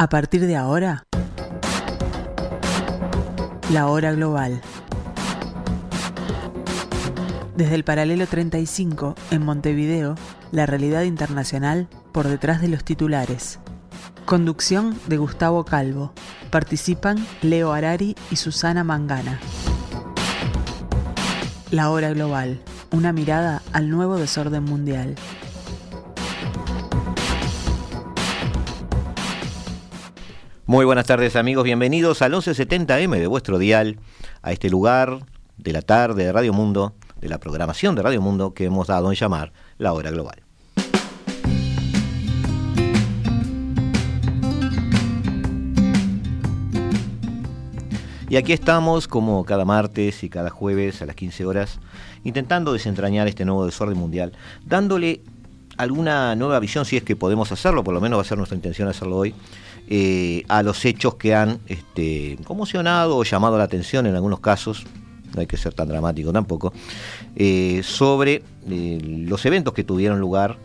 A partir de ahora, la hora global. Desde el paralelo 35, en Montevideo, la realidad internacional por detrás de los titulares. Conducción de Gustavo Calvo. Participan Leo Arari y Susana Mangana. La hora global. Una mirada al nuevo desorden mundial. Muy buenas tardes amigos, bienvenidos al 1170M de vuestro dial, a este lugar de la tarde de Radio Mundo, de la programación de Radio Mundo que hemos dado en llamar la hora global. Y aquí estamos, como cada martes y cada jueves a las 15 horas, intentando desentrañar este nuevo desorden mundial, dándole alguna nueva visión, si es que podemos hacerlo, por lo menos va a ser nuestra intención hacerlo hoy, eh, a los hechos que han este, conmocionado o llamado la atención en algunos casos, no hay que ser tan dramático tampoco, eh, sobre eh, los eventos que tuvieron lugar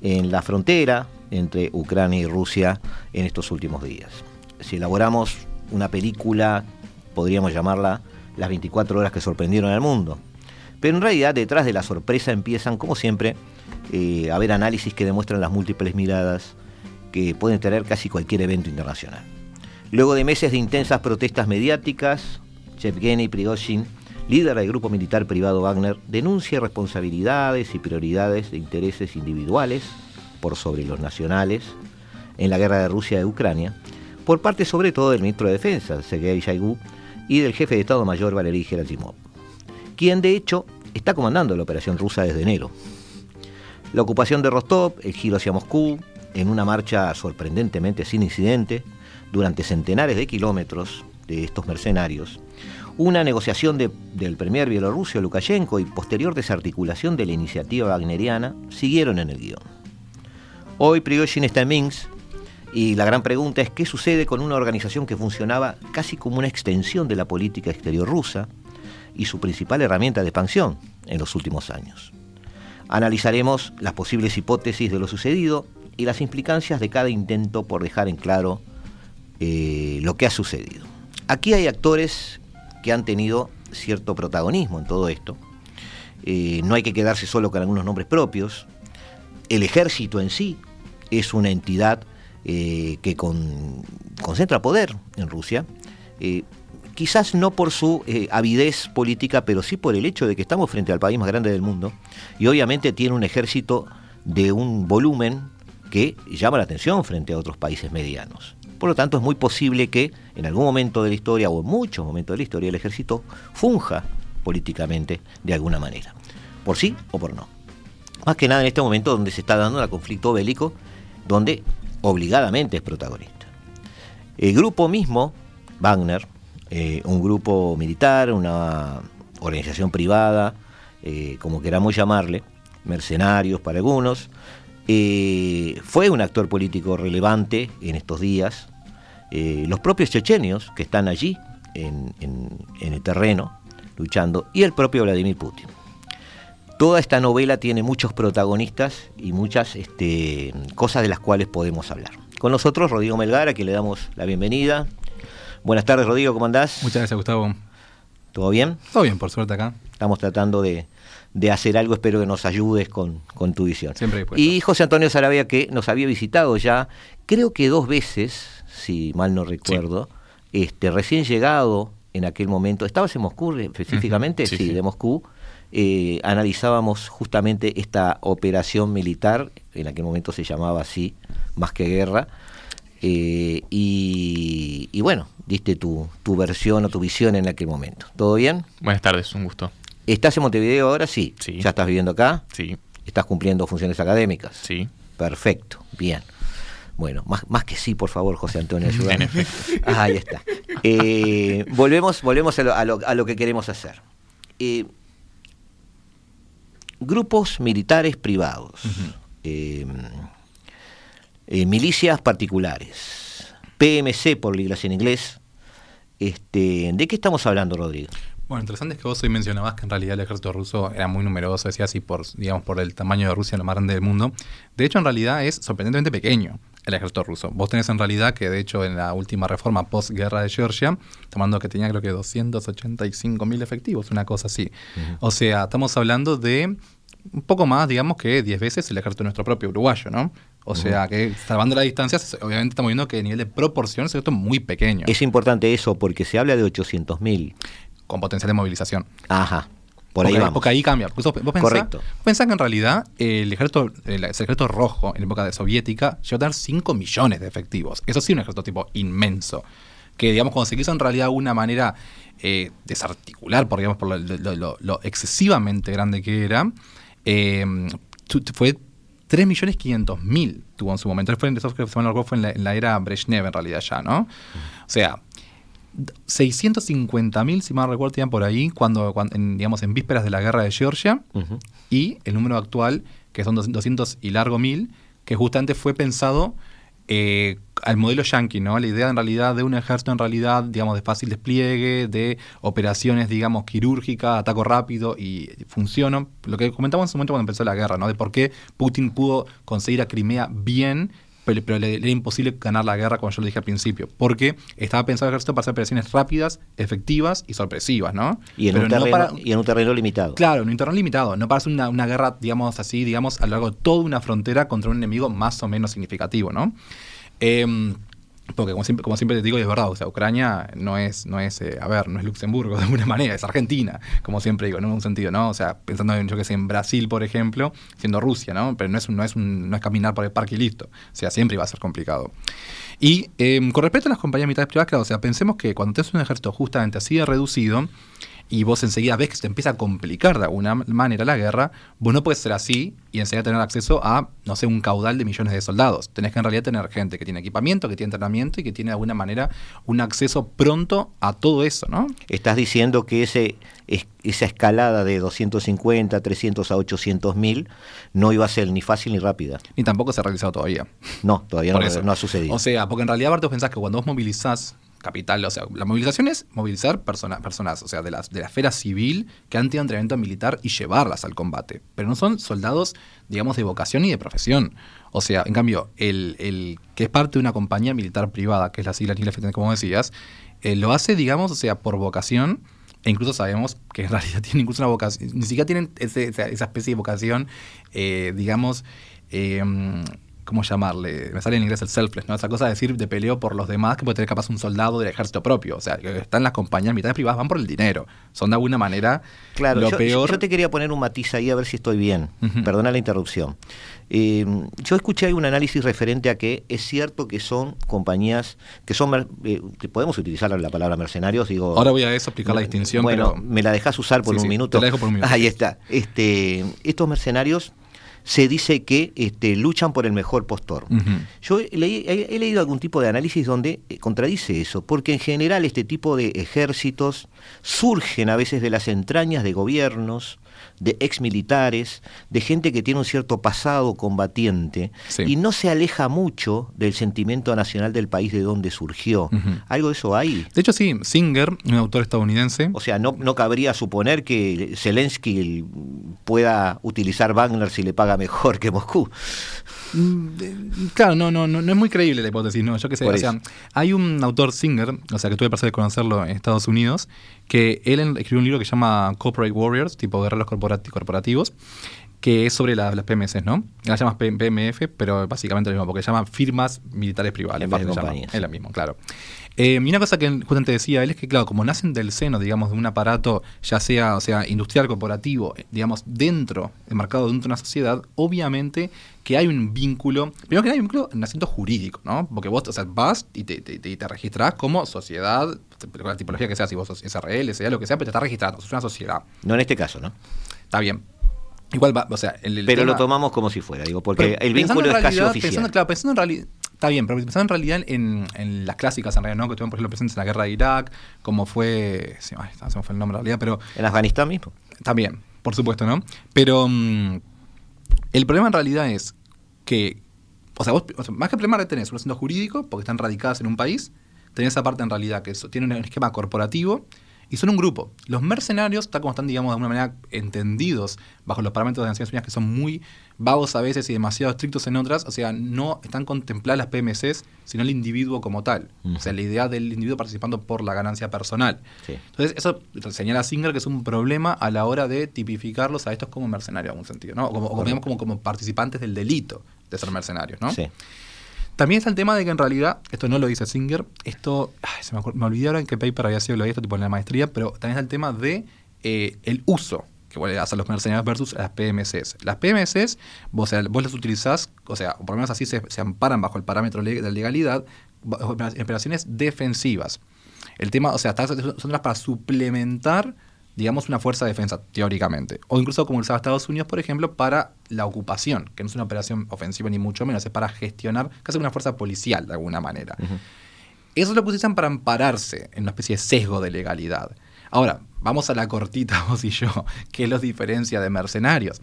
en la frontera entre Ucrania y Rusia en estos últimos días. Si elaboramos una película, podríamos llamarla Las 24 horas que sorprendieron al mundo. Pero en realidad detrás de la sorpresa empiezan, como siempre, a haber análisis que demuestran las múltiples miradas que pueden tener casi cualquier evento internacional. Luego de meses de intensas protestas mediáticas, Chevgeny Prigozhin, líder del grupo militar privado Wagner, denuncia responsabilidades y prioridades de intereses individuales por sobre los nacionales en la guerra de Rusia y Ucrania, por parte sobre todo del ministro de Defensa, Sergei Shoigu, y del jefe de Estado Mayor Valery Gerasimov, quien de hecho está comandando la operación rusa desde enero. La ocupación de Rostov, el giro hacia Moscú, en una marcha sorprendentemente sin incidente, durante centenares de kilómetros de estos mercenarios, una negociación del premier bielorruso Lukashenko y posterior desarticulación de la iniciativa wagneriana siguieron en el guion. Hoy Prigozhin está en Minsk y la gran pregunta es qué sucede con una organización que funcionaba casi como una extensión de la política exterior rusa y su principal herramienta de expansión en los últimos años. Analizaremos las posibles hipótesis de lo sucedido y las implicancias de cada intento por dejar en claro eh, lo que ha sucedido. Aquí hay actores que han tenido cierto protagonismo en todo esto. Eh, no hay que quedarse solo con algunos nombres propios. El ejército en sí es una entidad eh, que concentra poder en Rusia. quizás no por su avidez política, pero sí por el hecho de que estamos frente al país más grande del mundo y obviamente tiene un ejército de un volumen que llama la atención frente a otros países medianos. Por lo tanto, es muy posible que en algún momento de la historia o en muchos momentos de la historia el ejército funja políticamente de alguna manera, por sí o por no. Más que nada en este momento donde se está dando el conflicto bélico, donde obligadamente es protagonista. El grupo mismo, Wagner, eh, un grupo militar, una organización privada, eh, como queramos llamarle, mercenarios para algunos, eh, fue un actor político relevante en estos días. Eh, los propios chechenios que están allí en, el terreno luchando y el propio Vladimir Putin. Toda esta novela tiene muchos protagonistas y muchas este, cosas de las cuales podemos hablar. Con nosotros Rodrigo Melgar, a quien le damos la bienvenida. Buenas tardes, Rodrigo, ¿cómo andás? Muchas gracias, Gustavo. ¿Todo bien? Todo bien, por suerte acá. Estamos tratando de, de hacer algo, espero que nos ayudes con, tu visión. Siempre y José Antonio Sarabia, que nos había visitado ya, creo que dos veces, si mal no recuerdo, este, recién llegado en aquel momento, ¿estabas en Moscú específicamente? sí, de Moscú. Eh, analizábamos justamente esta operación militar, en aquel momento se llamaba así, más que guerra, eh, y, y, bueno, diste tu, tu versión o tu visión en aquel momento. ¿Todo bien? Buenas tardes, un gusto. ¿Estás en Montevideo ahora? Sí. sí. ¿Ya estás viviendo acá? Sí. ¿Estás cumpliendo funciones académicas? Sí. Perfecto, bien. Bueno, más, más que sí, por favor, José Antonio, ayúdame. ahí está. Eh, volvemos volvemos a lo, que queremos hacer. Eh, grupos militares privados, eh, milicias particulares, PMC por siglas en inglés. Este, ¿De qué estamos hablando, Rodrigo? Bueno, interesante es que vos hoy mencionabas que en realidad el ejército ruso era muy numeroso, decía así, por, digamos, por el tamaño de Rusia, lo más grande del mundo. De hecho, en realidad es sorprendentemente pequeño. el ejército ruso. Vos tenés en realidad que, de hecho, en la última reforma postguerra de Georgia, tomando que tenía creo que 285 mil efectivos, una cosa así. O sea, estamos hablando de un poco más, digamos, que 10 veces el ejército nuestro propio uruguayo, ¿no? O sea, que salvando las distancias, obviamente estamos viendo que a nivel de proporción es esto muy pequeño. Es importante eso porque se habla de 800 mil. Con potencial de movilización. Ajá. Por ahí porque, vamos. porque ahí cambia. Vos, vos pensás, Correcto. vos pensás que en realidad el ejército, el ejército rojo en la época de soviética llegó a tener 5 millones de efectivos. Eso sí, un ejército tipo inmenso. Que, digamos, cuando se quiso en realidad una manera eh, desarticular, por, digamos, por lo, lo- lo- lo excesivamente grande que era, eh, fue 3.500.000 tuvo en su momento. Fue, en- fue en la, en la era Brezhnev en realidad ya, ¿no? O sea, 650.000, si mal recuerdo, tenían por ahí cuando, cuando- en, digamos, en vísperas de la guerra de Georgia y el número actual, que son 200 y largo mil, que justamente fue pensado eh, al modelo yankee, ¿no? La idea en realidad de un ejército en realidad, digamos, de fácil despliegue, de operaciones, digamos, quirúrgicas, ataco rápido y funciona. Lo que comentamos en su momento cuando empezó la guerra, ¿no? De por qué Putin pudo conseguir a Crimea bien, pero, pero le, le era imposible ganar la guerra, como yo lo dije al principio, porque estaba pensado el ejército para hacer operaciones rápidas, efectivas y sorpresivas, ¿no? Y en, Pero un no terreno, para- y en un terreno limitado. Claro, un interno limitado. No para hacer una, una guerra, digamos así, digamos, a lo largo de toda una frontera contra un enemigo más o menos significativo, ¿no? Em, porque como siempre, como siempre te digo, y es verdad, o sea, Ucrania no es, no es, eh, a ver, no es Luxemburgo de alguna manera, es Argentina, como siempre digo, ¿no? En un sentido, ¿no? O sea, pensando en, yo que sé, en Brasil, por ejemplo, siendo Rusia, ¿no? Pero no es, no es, un, no es caminar por el parque y listo. O sea, siempre iba a ser complicado. Y em, con respecto a las compañías militares privadas, claro, o sea, pensemos que cuando tienes un ejército justamente así de reducido, y vos enseguida ves que se te empieza a complicar de alguna manera la guerra, vos no puedes ser así y enseguida tener acceso a, no sé, un caudal de millones de soldados. Tenés que en realidad tener gente que tiene equipamiento, que tiene entrenamiento y que tiene de alguna manera un acceso pronto a todo eso, ¿no? Estás diciendo que ese, es- esa escalada de 250, 300 a 800 mil no iba a ser ni fácil ni rápida. Ni tampoco se ha realizado todavía. No, todavía no, no ha sucedido. O sea, porque en realidad, aparte, vos pensás que cuando vos movilizás capital, o sea, la movilización es movilizar persona- personas, o sea, de, las, de la esfera civil que han tenido entrenamiento militar y llevarlas al combate. Pero no son soldados, digamos, de vocación y de profesión. O sea, en cambio, el, el que es parte de una compañía militar privada, que es la sigla NILF, como decías, eh, lo hace, digamos, o sea, por vocación. E incluso sabemos que en realidad tienen incluso una vocación, ni siquiera tienen ese- esa especie de vocación, eh, digamos, eh, ¿cómo llamarle? Me sale en inglés el selfless, ¿no? Esa cosa de decir de peleo por los demás que puede tener capaz un soldado del ejército propio. O sea, que están las compañías militares privadas, van por el dinero. Son de alguna manera Claro, lo yo, peor. yo te quería poner un matiz ahí a ver si estoy bien. Perdona la interrupción. Eh, yo escuché ahí un análisis referente a que es cierto que son compañías que son, eh, que podemos utilizar la palabra mercenarios, digo. Ahora voy a eso explicar la distinción, Bueno, pero me la dejas usar por Sí, un sí, minuto. te la dejo por un minuto. Ahí está. Este, estos mercenarios se dice que este, luchan por el mejor postor. Yo he, leí- he- he leído algún tipo de análisis donde eh, contradice eso, porque en general este tipo de ejércitos surgen a veces de las entrañas de gobiernos, de exmilitares, de gente que tiene un cierto pasado combatiente Sí. y no se aleja mucho del sentimiento nacional del país de donde surgió. Algo de eso hay. De hecho, sí, Singer, un autor estadounidense, O sea, no, no cabría suponer que Zelensky pueda utilizar Wagner si le paga mejor que Moscú. Mm, eh, Claro, no, no, no, no es muy creíble la hipótesis, no, yo qué sé. O sea, hay un autor Singer, o sea, que tuve el placer de conocerlo en Estados Unidos, que él escribió un libro que se llama Corporate Warriors, tipo guerreros corporati- corporativos, que es sobre la- las PMS, ¿no? La llamas PMF, pero básicamente lo mismo, porque se llaman firmas militares privadas. En vez de se llama. Es lo mismo, claro. Eh, y una cosa que justamente decía él es que, claro, como nacen del seno, digamos, de un aparato, ya sea, o sea, industrial, corporativo, eh, digamos, dentro, enmarcado dentro de una sociedad, obviamente que hay un vínculo, primero que hay un vínculo en acento jurídico, ¿no? Porque vos, o sea, vas y te, te, te, te registrás como sociedad, con la tipología que sea, si vos sos SRL, sea lo que sea, pero te estás registrando, sos una sociedad. No en este caso, ¿no? Está bien. Igual va, o sea, el, el Pero tema- lo tomamos como si fuera, digo, porque el vínculo es casi oficial. Pensando, claro, pensando en realidad. Está bien, pero pensando en realidad en, en las clásicas, en realidad, ¿no? Que estuvieron, por ejemplo, presentes en la guerra de Irak, como fue. sí, ay, se me fue el nombre en realidad, pero. En Afganistán mismo. También, por supuesto, ¿no? Pero. mm, el problema en realidad es que. O sea, vos, o sea, más que el problema tenés un asunto jurídico, porque están radicadas en un país, tenés esa parte en realidad que eso tiene un esquema corporativo Y son un grupo. Los mercenarios, tal como están, digamos, de alguna manera entendidos bajo los parámetros de las Naciones Unidas, que son muy vagos a veces y demasiado estrictos en otras, o sea, no están contempladas las PMCs, sino el individuo como tal. O sea, la idea del individuo participando por la ganancia personal. Entonces, eso señala Singer que es un problema a la hora de tipificarlos a estos como mercenarios en algún sentido, ¿no? Como, como, como, como participantes del delito de ser mercenarios, ¿no? Sí. También está el tema de que en realidad, esto no lo dice Singer, esto, se me, me, olvidé ahora en qué paper había sido lo de esto, tipo en la maestría, pero también está el tema de eh, el uso que vos le das a los mercenarios versus las PMCs. Las PMCs, vos, vos las utilizás, o sea, por lo menos así se, amparan bajo el parámetro de la legalidad, operaciones defensivas. El tema, o sea, son las para suplementar digamos, una fuerza de defensa, teóricamente. O incluso como usaba Estados Unidos, por ejemplo, para la ocupación, que no es una operación ofensiva ni mucho menos, es para gestionar casi una fuerza policial de alguna manera. Eso es lo que utilizan para ampararse en una especie de sesgo de legalidad. Ahora, vamos a la cortita, vos y yo. ¿Qué los diferencia de mercenarios?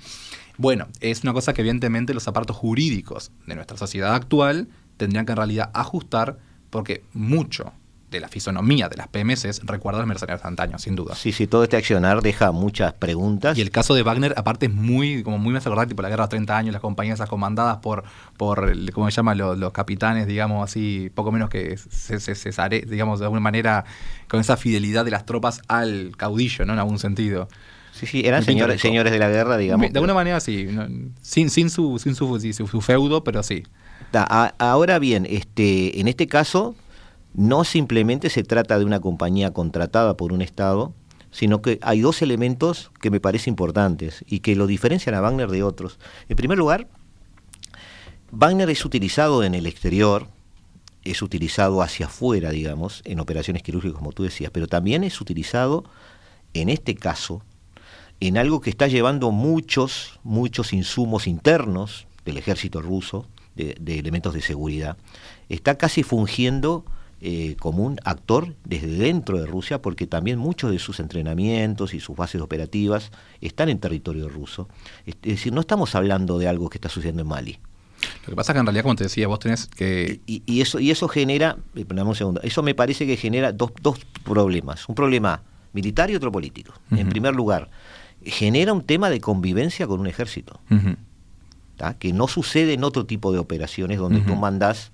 Bueno, es una cosa que evidentemente los aparatos jurídicos de nuestra sociedad actual tendrían que en realidad ajustar porque mucho de la fisonomía de las PMS recuerda a los mercenarios de antaño, sin duda. Sí, sí, todo este accionar deja muchas preguntas. Y el caso de Wagner, aparte, es muy, como muy me hace acordar, tipo la guerra de 30 años, las compañías esas comandadas por, por ¿cómo se llama? Los, capitanes, digamos así, poco menos que se, se, digamos, de alguna manera, con esa fidelidad de las tropas al caudillo, ¿no? En algún sentido. Sí, sí, eran señores, señores de la guerra, digamos. De alguna manera sí, sin, sin, su, sin su, feudo, pero sí. ahora bien, este, en este caso no simplemente se trata de una compañía contratada por un Estado, sino que hay dos elementos que me parecen importantes y que lo diferencian a Wagner de otros. En primer lugar, Wagner es utilizado en el exterior, es utilizado hacia afuera, digamos, en operaciones quirúrgicas, como tú decías, pero también es utilizado, en este caso, en algo que está llevando muchos, muchos insumos internos del ejército ruso, de, de elementos de seguridad. Está casi fungiendo eh, como un actor desde dentro de Rusia, porque también muchos de sus entrenamientos y sus bases operativas están en territorio ruso. Es decir, no estamos hablando de algo que está sucediendo en Mali. Lo que pasa es que en realidad, como te decía, vos tenés que... Y, eso, y eso genera, eh, un segundo, eso me parece que genera dos, dos problemas. Un problema militar y otro político. En primer lugar, genera un tema de convivencia con un ejército, que no sucede en otro tipo de operaciones donde tú mandás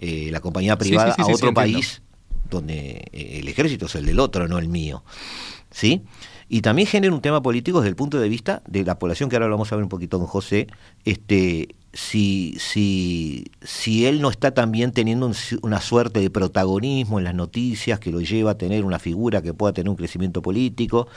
eh, la compañía privada a otro país donde eh, el ejército es el del otro, no el mío. ¿Sí? Y también genera un tema político desde el punto de vista de la población, que ahora lo vamos a ver un poquito con José, este, si, si, si él no está también teniendo una suerte de protagonismo en las noticias que lo lleva a tener una figura que pueda tener un crecimiento político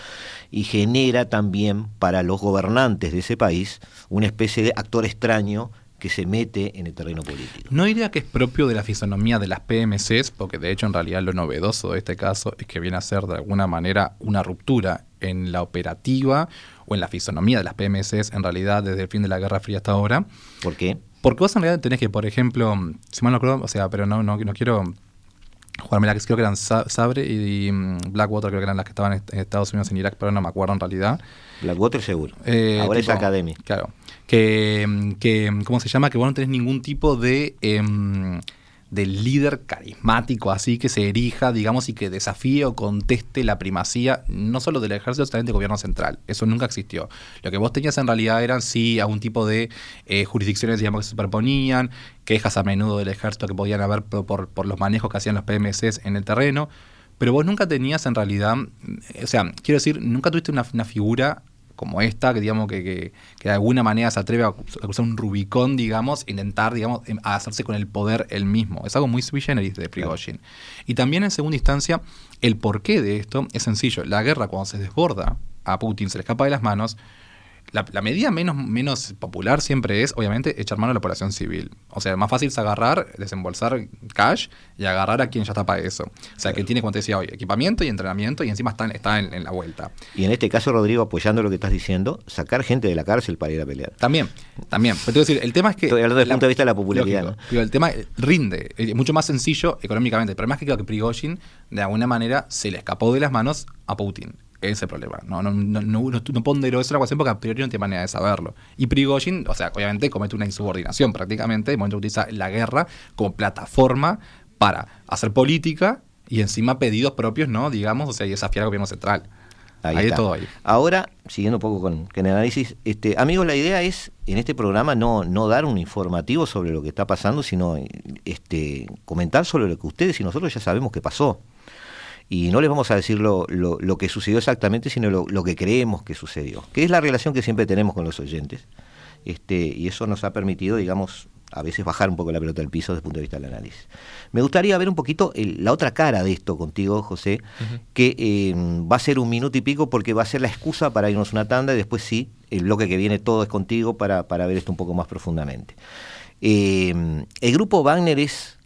y genera también para los gobernantes de ese país una especie de actor extraño que se mete en el terreno político. No diría que es propio de la fisonomía de las PMCs, porque de hecho en realidad lo novedoso de este caso es que viene a ser de alguna manera una ruptura en la operativa o en la fisonomía de las PMCs en realidad desde el fin de la Guerra Fría hasta ahora. ¿Por qué? Porque vos en realidad tenés que, por ejemplo, si mal no acuerdo, o sea, pero no, no, no quiero que creo que eran Sabre y, mm, Blackwater, creo que eran las que estaban en Estados Unidos en Irak, pero no me acuerdo en realidad. Blackwater seguro. Eh, Ahora es Academy. Claro que, que, ¿cómo se llama? Que vos no tenés ningún tipo de, em, de líder carismático así que se erija, digamos, y que desafíe o conteste la primacía, no solo del ejército, sino también del gobierno central. Eso nunca existió. Lo que vos tenías en realidad eran, sí, algún tipo de eh, jurisdicciones, digamos, que se superponían, quejas a menudo del ejército que podían haber por, por, los manejos que hacían los PMCs en el terreno, pero vos nunca tenías en realidad, o sea, quiero decir, nunca tuviste una figura como esta, que digamos que, que, de alguna manera se atreve a, cruzar un Rubicón, digamos, intentar, digamos, em, a hacerse con el poder él mismo. Es algo muy sui generis de Prigozhin. Y también en segunda instancia, el porqué de esto es sencillo. La guerra cuando se desborda a Putin, se le escapa de las manos, la, medida menos, menos popular siempre es, obviamente, echar mano a la población civil. O sea, más fácil es agarrar, desembolsar cash y agarrar a quien ya está para eso. O sea, que tiene, como te decía hoy, equipamiento y entrenamiento y encima está, está en, la vuelta. Y en este caso, Rodrigo, apoyando lo que estás diciendo, sacar gente de la cárcel para ir a pelear. También, también. Pero te decir, el tema es que... Estoy hablando desde el punto de vista de la popularidad. Pero el tema rinde, es mucho más sencillo económicamente. Pero más que creo que Prigozhin, de alguna manera, se le escapó de las manos a Putin ese problema. No, no, no, no, no ponderó esa ecuación porque a priori no tiene manera de saberlo. Y Prigozhin, o sea, obviamente comete una insubordinación prácticamente, de momento utiliza la guerra como plataforma para hacer política y encima pedidos propios, ¿no? Digamos, o sea, y desafiar al gobierno central. Ahí, de está. todo ahí. Ahora, siguiendo un poco con, con el análisis, este, amigos, la idea es en este programa no, no dar un informativo sobre lo que está pasando, sino este, comentar sobre lo que ustedes y nosotros ya sabemos que pasó. Y no les vamos a decir lo, lo- lo que sucedió exactamente, sino lo, lo que creemos que sucedió, que es la relación que siempre tenemos con los oyentes. Este, y eso nos ha permitido, digamos, a veces bajar un poco la pelota al piso desde el punto de vista del análisis. Me gustaría ver un poquito el- la otra cara de esto contigo, José, que eh, va a ser un minuto y pico porque va a ser la excusa para irnos una tanda y después sí, el bloque que viene todo es contigo para, para ver esto un poco más profundamente. Eh, el grupo Wagner es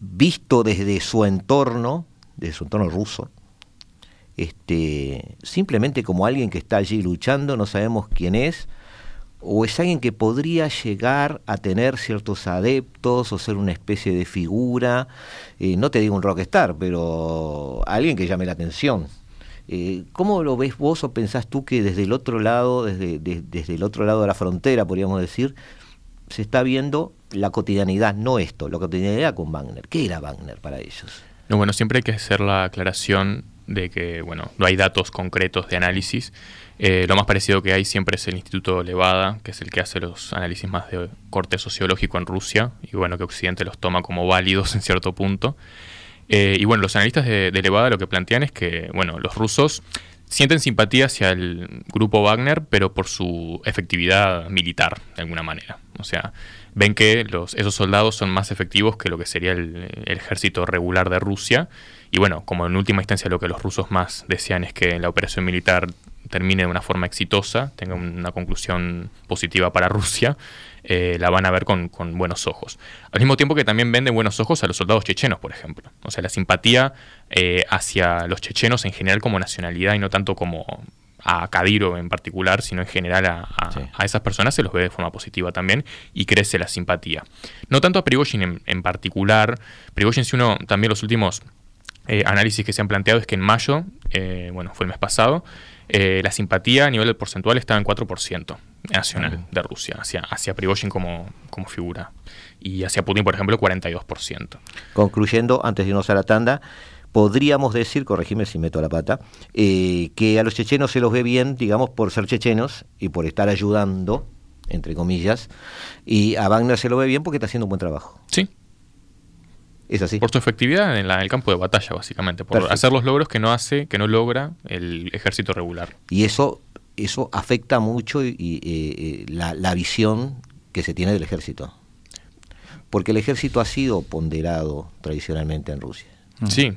visto desde su entorno, desde su entorno ruso, este, simplemente como alguien que está allí luchando, no sabemos quién es, o es alguien que podría llegar a tener ciertos adeptos o ser una especie de figura, eh, no te digo un rockstar, pero alguien que llame la atención. Eh, ¿Cómo lo ves vos o pensás tú que desde el otro lado, desde, de- desde el otro lado de la frontera, podríamos decir, se está viendo la cotidianidad, no esto, la cotidianidad con Wagner? ¿Qué era Wagner para ellos? No, bueno, siempre hay que hacer la aclaración de que, bueno, no hay datos concretos de análisis. Eh, lo más parecido que hay siempre es el Instituto Levada, que es el que hace los análisis más de corte sociológico en Rusia, y bueno, que Occidente los toma como válidos en cierto punto. Eh, y bueno, los analistas de, de Levada lo que plantean es que, bueno, los rusos sienten simpatía hacia el grupo Wagner, pero por su efectividad militar, de alguna manera. O sea, ven que esos soldados son más efectivos que lo que sería el, ejército regular de Rusia. Y bueno, como en última instancia lo que los rusos más desean es que la operación militar termine de una forma exitosa, tenga una conclusión positiva para Rusia, eh, la van a ver con, buenos ojos. Al mismo tiempo que también ven de buenos ojos a los soldados chechenos, por ejemplo. O sea, la simpatía eh, hacia los chechenos en general como nacionalidad y no tanto como a Kadyrov en particular, sino en general a, a- Sí. a esas personas se los ve de forma positiva también y crece la simpatía. No tanto a Prigozhin en, en particular. Prigozhin, si uno también los últimos eh, análisis que se han planteado es que en mayo, eh, bueno, fue el mes pasado, eh, la simpatía a nivel del porcentual estaba en 4% nacional de Rusia, hacia, hacia Prigozhin como, como figura. Y hacia Putin, por ejemplo, 42%. Concluyendo, antes de irnos a la tanda, podríamos decir, corregime si meto la pata, eh, que a los chechenos se los ve bien, digamos, por ser chechenos y por estar ayudando, entre comillas, y a Wagner se lo ve bien porque está haciendo un buen trabajo. Sí, ¿Es así? por su efectividad en, la- en el campo de batalla, básicamente. Por Perfecto. hacer los logros que no hace, que no logra el ejército regular. Y eso, eso afecta mucho y, y, eh, eh, la, la visión que se tiene del ejército. Porque el ejército ha sido ponderado tradicionalmente en Rusia. Sí.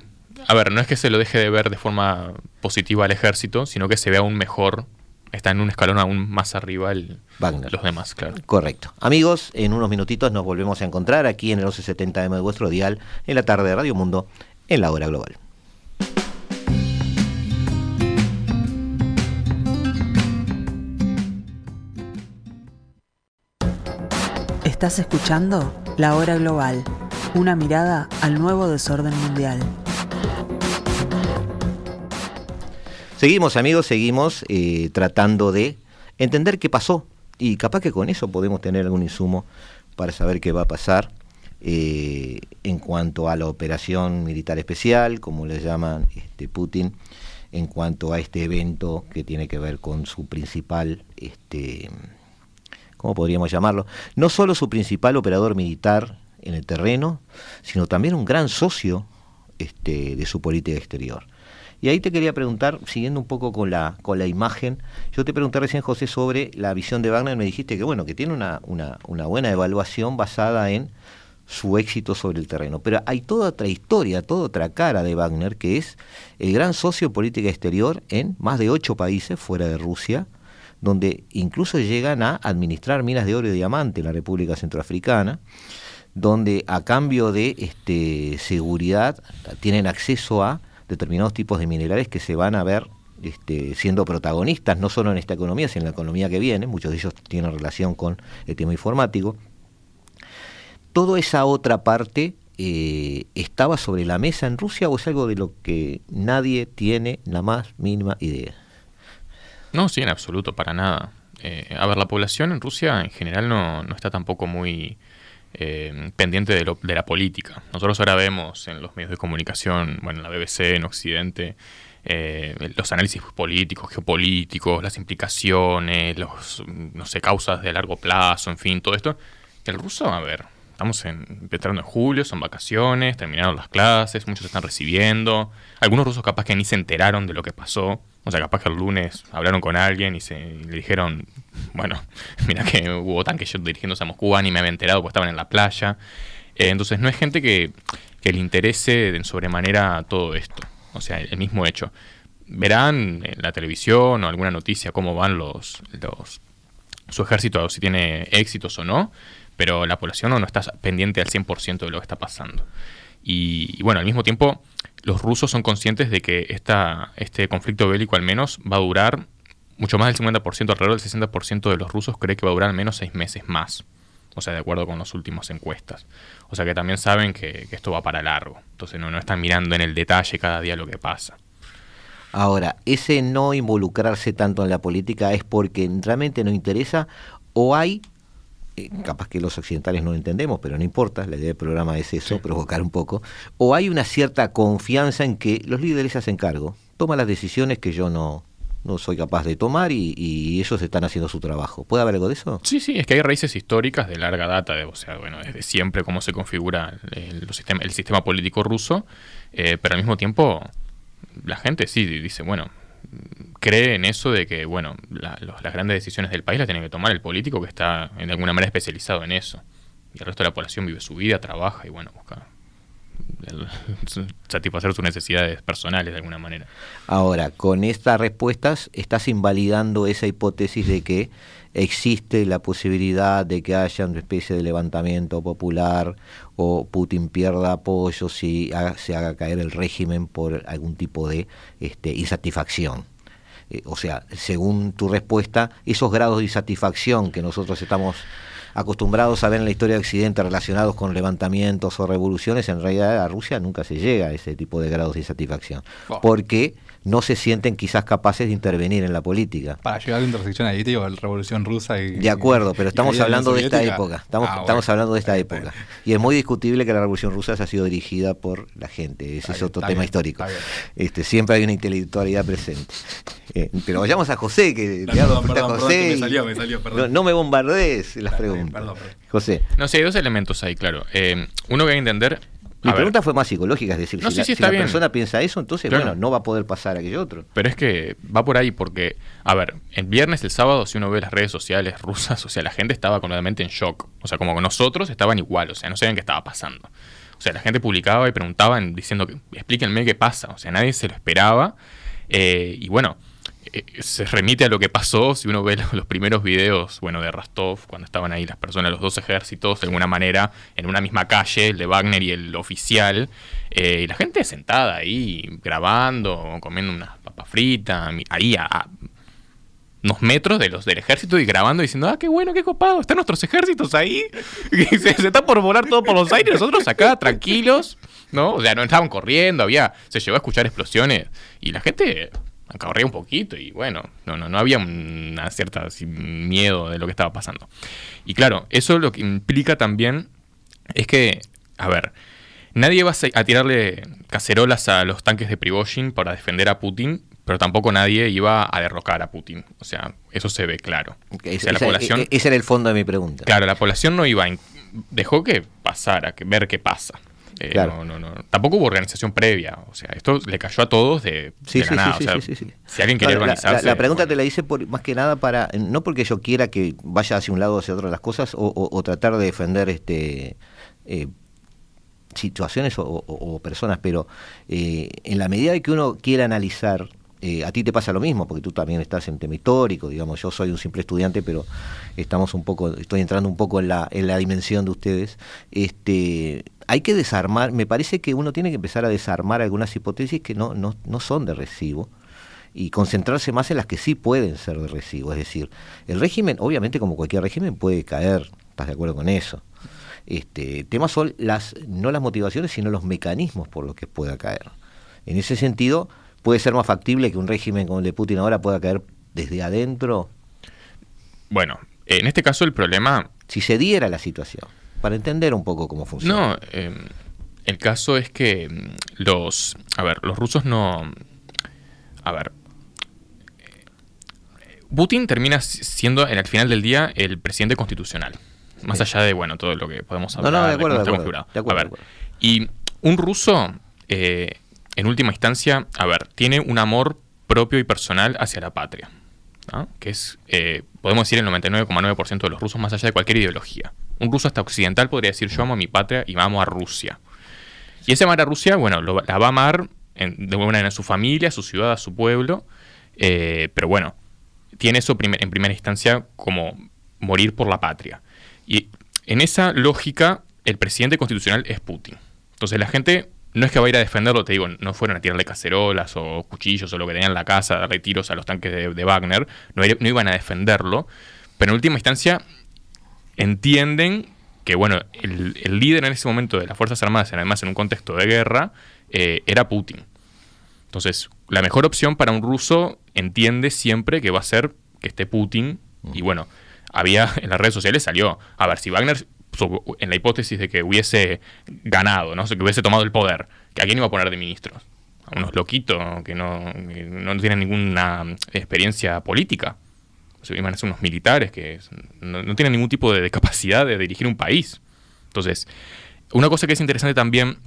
A ver, no es que se lo deje de ver de forma positiva al ejército, sino que se vea aún mejor, está en un escalón aún más arriba el, Wagner. los demás, claro. Correcto. Amigos, en unos minutitos nos volvemos a encontrar aquí en el 1170M de vuestro dial, en la tarde de Radio Mundo, en la hora global. Estás escuchando La Hora Global, una mirada al nuevo desorden mundial. Seguimos amigos, seguimos eh, tratando de entender qué pasó y capaz que con eso podemos tener algún insumo para saber qué va a pasar eh, en cuanto a la operación militar especial, como le llaman este, Putin, en cuanto a este evento que tiene que ver con su principal, este, ¿cómo podríamos llamarlo? No solo su principal operador militar en el terreno, sino también un gran socio este, de su política exterior. Y ahí te quería preguntar, siguiendo un poco con la, con la imagen, yo te pregunté recién, José, sobre la visión de Wagner, me dijiste que bueno, que tiene una, una, buena evaluación basada en su éxito sobre el terreno. Pero hay toda otra historia, toda otra cara de Wagner, que es el gran socio política exterior en más de ocho países fuera de Rusia, donde incluso llegan a administrar minas de oro y diamante en la República Centroafricana, donde a cambio de este, seguridad tienen acceso a determinados tipos de minerales que se van a ver este, siendo protagonistas, no solo en esta economía, sino en la economía que viene, muchos de ellos tienen relación con el tema informático. ¿Toda esa otra parte eh, estaba sobre la mesa en Rusia o es algo de lo que nadie tiene la más mínima idea? No, sí, en absoluto, para nada. Eh, a ver, la población en Rusia en general no, no está tampoco muy eh, pendiente de, lo, de, la política. Nosotros ahora vemos en los medios de comunicación, bueno, en la BBC, en Occidente, eh, los análisis políticos, geopolíticos, las implicaciones, los, no sé, causas de largo plazo, en fin, todo esto. El ruso, a ver, estamos en, empezando en julio, son vacaciones, terminaron las clases, muchos están recibiendo. Algunos rusos capaz que ni se enteraron de lo que pasó. O sea, capaz que el lunes hablaron con alguien y, se, le dijeron, bueno, mira que hubo tanques dirigiéndose a Moscú, ni me había enterado porque estaban en la playa. Eh, entonces no es gente que, que, le interese en sobremanera todo esto. O sea, el mismo hecho. Verán en la televisión o alguna noticia cómo van los, los su ejército, si tiene éxitos o no, pero la población no, está pendiente al 100% de lo que está pasando. Y, bueno, al mismo tiempo, los rusos son conscientes de que esta, este conflicto bélico al menos va a durar mucho más del 50%, alrededor del 60% de los rusos cree que va a durar al menos seis meses más. O sea, de acuerdo con las últimas encuestas. O sea que también saben que, esto va para largo. Entonces no, no están mirando en el detalle cada día lo que pasa. Ahora, ese no involucrarse tanto en la política es porque realmente no interesa o hay eh, capaz que los occidentales no lo entendemos, pero no importa, la idea del programa es eso, provocar un poco, o hay una cierta confianza en que los líderes se hacen cargo, toman las decisiones que yo no, no soy capaz de tomar y, ellos están haciendo su trabajo. ¿Puede haber algo de eso? Sí, sí, es que hay raíces históricas de larga data, de, o sea, bueno, desde siempre cómo se configura el, sistema, el sistema político ruso, eh, pero al mismo tiempo la gente sí dice, bueno, cree en eso de que, bueno, las grandes decisiones del país las tiene que tomar el político que está en alguna manera especializado en eso. Y el resto de la población vive su vida, trabaja y, bueno, busca satisfacer sus necesidades personales de alguna manera. Ahora, con estas respuestas estás invalidando esa hipótesis de que existe la posibilidad de que haya una especie de levantamiento popular o Putin pierda apoyo si se haga caer el régimen por algún tipo de este, insatisfacción. Eh, o sea, según tu respuesta, esos grados de insatisfacción que nosotros estamos acostumbrados a ver en la historia de Occidente relacionados con levantamientos o revoluciones, en realidad a Rusia nunca se llega a ese tipo de grados de insatisfacción. Porque no se sienten quizás capaces de intervenir en la política. Para llegar a la intersección ahí, digo, la revolución rusa y... De acuerdo, pero estamos hablando de esta época. Estamos, ah, estamos hablando de esta época. Y es muy discutible que la revolución rusa haya sido dirigida por la gente. Ese es otro tema histórico. Este, siempre hay una intelectualidad presente. Eh, pero vayamos a José, que José. No, me bombardees las preguntas. José. No sé, hay dos elementos ahí, claro. Eh, uno que hay que entender mi pregunta fue más psicológica, es decir, si, la, persona piensa eso, entonces, bueno, no va a poder pasar aquello otro. Pero es que va por ahí porque, a ver, el viernes, el sábado, si uno ve las redes sociales rusas, o sea, la gente estaba completamente en shock. O sea, como nosotros estaban igual, o sea, no sabían qué estaba pasando. O sea, la gente publicaba y preguntaba diciendo, explíquenme qué pasa. O sea, nadie se lo esperaba. Eh, y bueno, se remite a lo que pasó, si uno ve los primeros videos, bueno, de Rostov, cuando estaban ahí las personas, los dos ejércitos, de alguna manera, en una misma calle, el de Wagner y el oficial, eh, y la gente sentada ahí, grabando, comiendo una papa frita, ahí a, unos metros de los del ejército y grabando diciendo, ah, qué bueno, qué copado, están nuestros ejércitos ahí, se, se, está por volar todo por los aires, nosotros acá tranquilos, ¿no? O sea, no estaban corriendo, había, se llegó a escuchar explosiones y la gente corría un poquito y bueno, no, no, no había una cierta miedo de lo que estaba pasando. Y claro, eso lo que implica también es que, a ver, nadie va a tirarle cacerolas a los tanques de Prigozhin para defender a Putin, pero tampoco nadie iba a derrocar a Putin. O sea, eso se ve claro. ese, era el fondo de mi pregunta. Claro, la población no iba, dejó que pasara, que ver qué pasa. Eh, no, no, no. Tampoco hubo organización previa. O sea, esto le cayó a todos de, sí, sí, sí, Si alguien quería organizarse. La, pregunta te la hice por, más que nada para. No porque yo quiera que vaya hacia un lado o hacia otro las cosas o, tratar de defender este. Eh, situaciones o, personas, pero eh, en la medida de que uno quiera analizar eh, a ti te pasa lo mismo, porque tú también estás en tema histórico, digamos, yo soy un simple estudiante, pero estamos un poco, estoy entrando un poco en la, en la dimensión de ustedes. Este, hay que desarmar, me parece que uno tiene que empezar a desarmar algunas hipótesis que no, no, no son de recibo y concentrarse más en las que sí pueden ser de recibo. Es decir, el régimen, obviamente como cualquier régimen, puede caer, ¿estás de acuerdo con eso? Este, temas son las, no las motivaciones, sino los mecanismos por los que pueda caer. En ese sentido, ¿Puede ser más factible que un régimen como el de Putin ahora pueda caer desde adentro? Bueno, en este caso el problema... Si se diera la situación. para entender un poco cómo funciona. No, eh, el caso es que mm, los, a ver, los rusos no, a ver, Putin termina siendo en el final del día el presidente constitucional. Más allá de, bueno, todo lo que podemos hablar. No, no, de acuerdo, de acuerdo, de acuerdo, a ver, y un ruso, eh, en última instancia, a ver, tiene un amor propio y personal hacia la patria. Que es, eh, podemos decir, el 99,9% de los rusos, más allá de cualquier ideología. Un ruso hasta occidental podría decir, yo amo a mi patria y amo a Rusia. Y ese amar a Rusia, bueno, la va a amar en, de buena manera en su familia, a su ciudad, a su pueblo. Eh, pero bueno, tiene eso en primera instancia como morir por la patria. Y en esa lógica, el presidente constitucional es Putin. Entonces la gente no es que va a ir a defenderlo, te digo, no fueron a tirarle cacerolas o cuchillos o lo que tenían en la casa, darle tiros a los tanques de, Wagner, no, no, iban a defenderlo, pero en última instancia entienden que, bueno, el, líder en ese momento de las Fuerzas Armadas, además en un contexto de guerra, eh, era Putin. Entonces, la mejor opción para un ruso entiende siempre que va a ser que esté Putin. Y bueno, había en las redes sociales salió, a ver, si Wagner, en la hipótesis de que hubiese ganado, ¿no? que hubiese tomado el poder, ¿a quién iba a poner de ministros? A unos loquitos que no, no tienen ninguna experiencia política. O iban a ser unos militares que no, tienen ningún tipo de capacidad de dirigir un país. Entonces, una cosa que es interesante también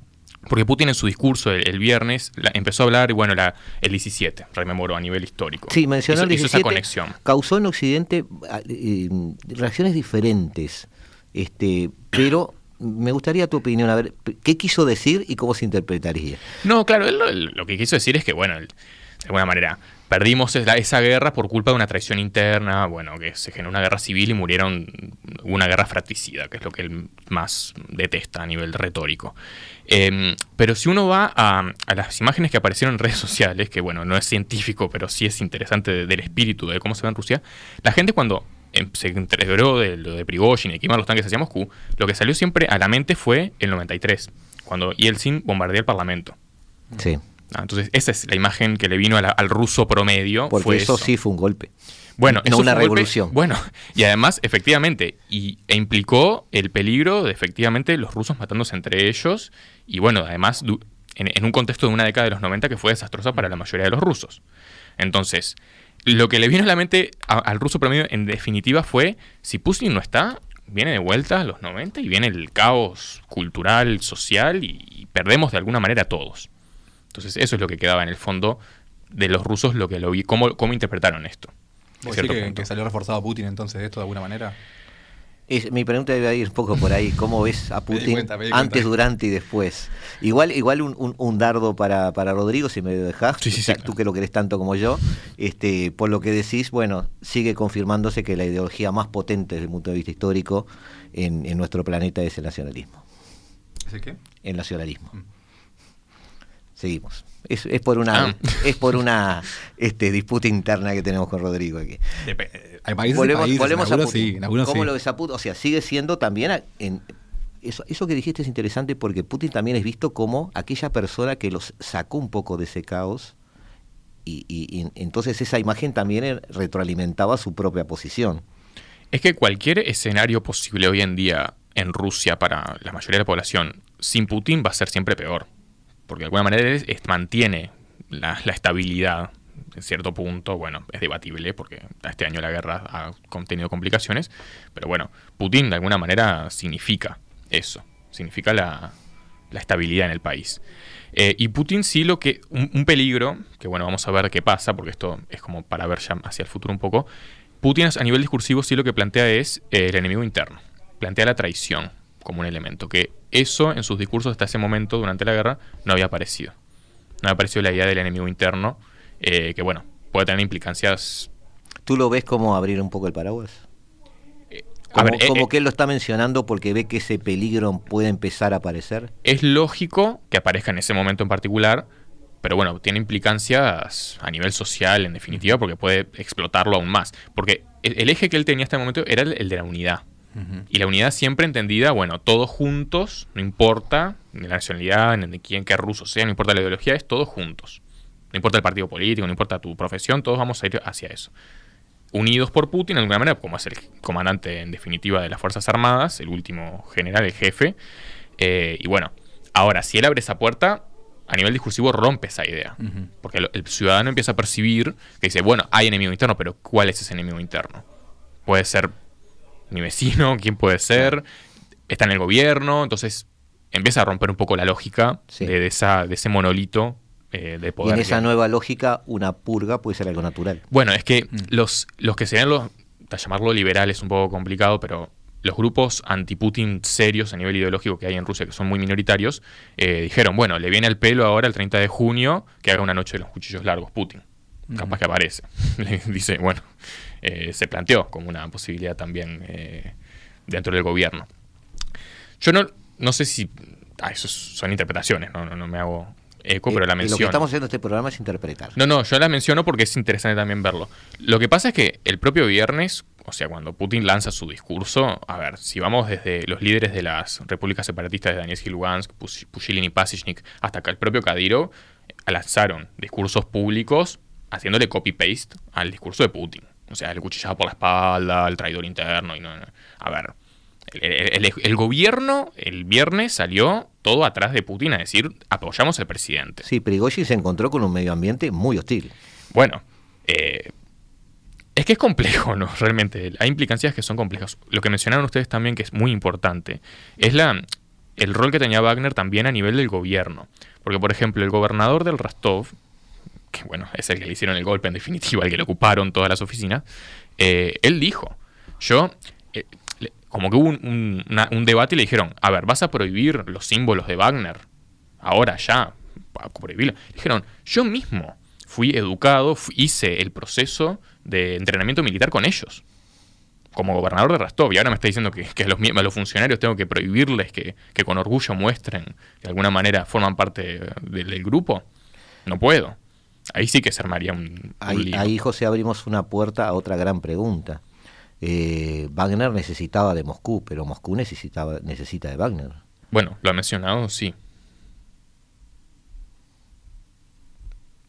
porque Putin en su discurso el, viernes empezó a hablar, bueno, la, el 17, rememoró a nivel histórico. Sí, mencionó el 17, esa conexión. Causó en Occidente ah, eh, reacciones diferentes, este, pero me gustaría tu opinión, a ver, ¿qué quiso decir y cómo se interpretaría? No, claro, lo, lo que quiso decir es que, bueno, de alguna manera, perdimos esa, guerra por culpa de una traición interna, bueno, que se generó una guerra civil y murieron una guerra fratricida, que es lo que él más detesta a nivel retórico. Em, pero si uno va a, las imágenes que aparecieron en redes sociales, que bueno, no es científico, pero sí es interesante del espíritu de cómo se ve en Rusia, la gente cuando se entreveró de lo de Prigozhin y que iban los tanques hacia Moscú, lo que salió siempre a la mente fue el 93, cuando Yeltsin bombardea el Parlamento. Sí. Ah, entonces, esa es la imagen que le vino al ruso promedio. Porque eso, sí fue un golpe. Bueno, no una revolución. bueno, y además, efectivamente, y, e implicó el peligro de efectivamente los rusos matándose entre ellos, y bueno, además, en, un contexto de una década de los 90 que fue desastrosa para la mayoría de los rusos. Entonces, lo que le vino a la mente al ruso promedio, en definitiva, fue: si Putin no está, viene de vuelta a los 90 y viene el caos cultural, social, y perdemos de alguna manera a todos. Entonces eso es lo que quedaba en el fondo de los rusos, lo que lo vi, cómo, cómo interpretaron esto. ¿Vos que, que, salió reforzado Putin entonces de esto de alguna manera? Es, mi pregunta debe ir un poco por ahí. ¿Cómo ves a Putin antes, durante y después? Igual, igual un, un, dardo para, para, Rodrigo, si me dejas. Sí, sí, tú que lo querés tanto como yo. Este, por lo que decís, bueno, sigue confirmándose que la ideología más potente desde el punto de vista histórico en, en nuestro planeta es el nacionalismo. ¿Es el qué? El nacionalismo. Mm. Seguimos. Es, es por una ah. es por una este, disputa interna que tenemos con Rodrigo aquí. Hay países volvemos, a Putin. ¿Cómo lo ves a Putin? O sea, sigue siendo también en, eso, eso que dijiste es interesante porque Putin también es visto como aquella persona que los sacó un poco de ese caos y, y entonces esa imagen también retroalimentaba su propia posición. Es que cualquier escenario posible hoy en día en Rusia para la mayoría de la población sin Putin va a ser siempre peor porque de alguna manera mantiene la, estabilidad en cierto punto, bueno, es debatible porque este año la guerra ha tenido complicaciones, pero bueno, Putin de alguna manera significa eso, significa la, estabilidad en el país. Eh, y Putin sí lo que, un, peligro, que bueno, vamos a ver qué pasa, porque esto es como para ver ya hacia el futuro un poco, Putin a nivel discursivo sí lo que plantea es eh, el enemigo interno, plantea la traición como un elemento, que eso en sus discursos hasta ese momento, durante la guerra, no había aparecido. No había aparecido la idea del enemigo interno, eh, que bueno, puede tener implicancias. ¿Tú lo ves como abrir un poco el paraguas? Eh, como, eh, que él lo está mencionando porque ve que ese peligro puede empezar a aparecer. Es lógico que aparezca en ese momento en particular, pero bueno, tiene implicancias a nivel social en definitiva porque puede explotarlo aún más. Porque el, eje que él tenía hasta el momento era el de la unidad. Y la unidad siempre entendida, bueno, todos juntos, no importa ni la nacionalidad, ni de quién, qué ruso sea, no importa la ideología, es todos juntos. No importa el partido político, no importa tu profesión, todos vamos a ir hacia eso. unidos por Putin de alguna manera, como es el comandante en definitiva de las Fuerzas Armadas, el último general, el jefe. Eh, y bueno, ahora, si él abre esa puerta, a nivel discursivo rompe esa idea. Porque el, el, ciudadano empieza a percibir que dice, bueno, hay enemigo interno, pero ¿cuál es ese enemigo interno? Puede ser mi vecino, quién puede ser, está en el gobierno, entonces empieza a romper un poco la lógica Sí. de, de esa, de ese monolito eh, de Y poder. en esa nueva lógica, una purga puede ser algo natural. Bueno, es que Mm. los, los que serían los, a llamarlo liberal es un poco complicado, pero los grupos anti-Putin serios a nivel ideológico que hay en Rusia, que son muy minoritarios, eh, dijeron, bueno, le viene al pelo ahora el 30 de junio que haga una noche de los cuchillos largos Putin. Capaz que aparece. Le dice, bueno, eh, se planteó como una posibilidad también eh, dentro del gobierno. Yo no, no sé si... Ah, eso son interpretaciones, no, no, no me hago eco, pero Eh, la y Lo que menciono. estamos haciendo en este programa es interpretar. No, no, yo la menciono porque es interesante también verlo. Lo que pasa es que el propio viernes, o sea, cuando Putin lanza su discurso, a ver, si vamos desde los líderes de las repúblicas separatistas de Donetsk y Lugansk, Push- Pushilin y Pasishnik, hasta acá el propio Kadyrov, eh, lanzaron discursos públicos haciéndole copy-paste al discurso de Putin. O sea, el cuchillado por la espalda, el traidor interno, y no, no. A ver, el, el- el- el gobierno el viernes salió todo atrás de Putin a decir, apoyamos al presidente. Sí, Prigozhin se encontró con un medio ambiente muy hostil. Bueno, eh, es que es complejo, ¿no? Realmente, hay implicancias que son complejas. Lo que mencionaron ustedes también, que es muy importante, es la, el rol que tenía Wagner también a nivel del gobierno. Porque, por ejemplo, el gobernador del Rostov, que bueno, es el que le hicieron el golpe en definitiva, el que le ocuparon todas las oficinas, eh, él dijo, yo, eh, como que hubo un, debate y le dijeron, a ver, ¿vas a prohibir los símbolos de Wagner? Ahora ya, prohibirlo. Dijeron, yo mismo fui educado, hice el proceso de entrenamiento militar con ellos, como gobernador de Rostov, y ahora me está diciendo que, a, los, a los funcionarios tengo que prohibirles que, que con orgullo muestren de alguna manera forman parte del grupo. No puedo. Ahí sí que se armaría un, un Ahí, lío. ahí, José, abrimos una puerta a otra gran pregunta. Eh, Wagner necesitaba de Moscú, pero Moscú necesitaba, necesita de Wagner. Bueno, lo ha mencionado, sí.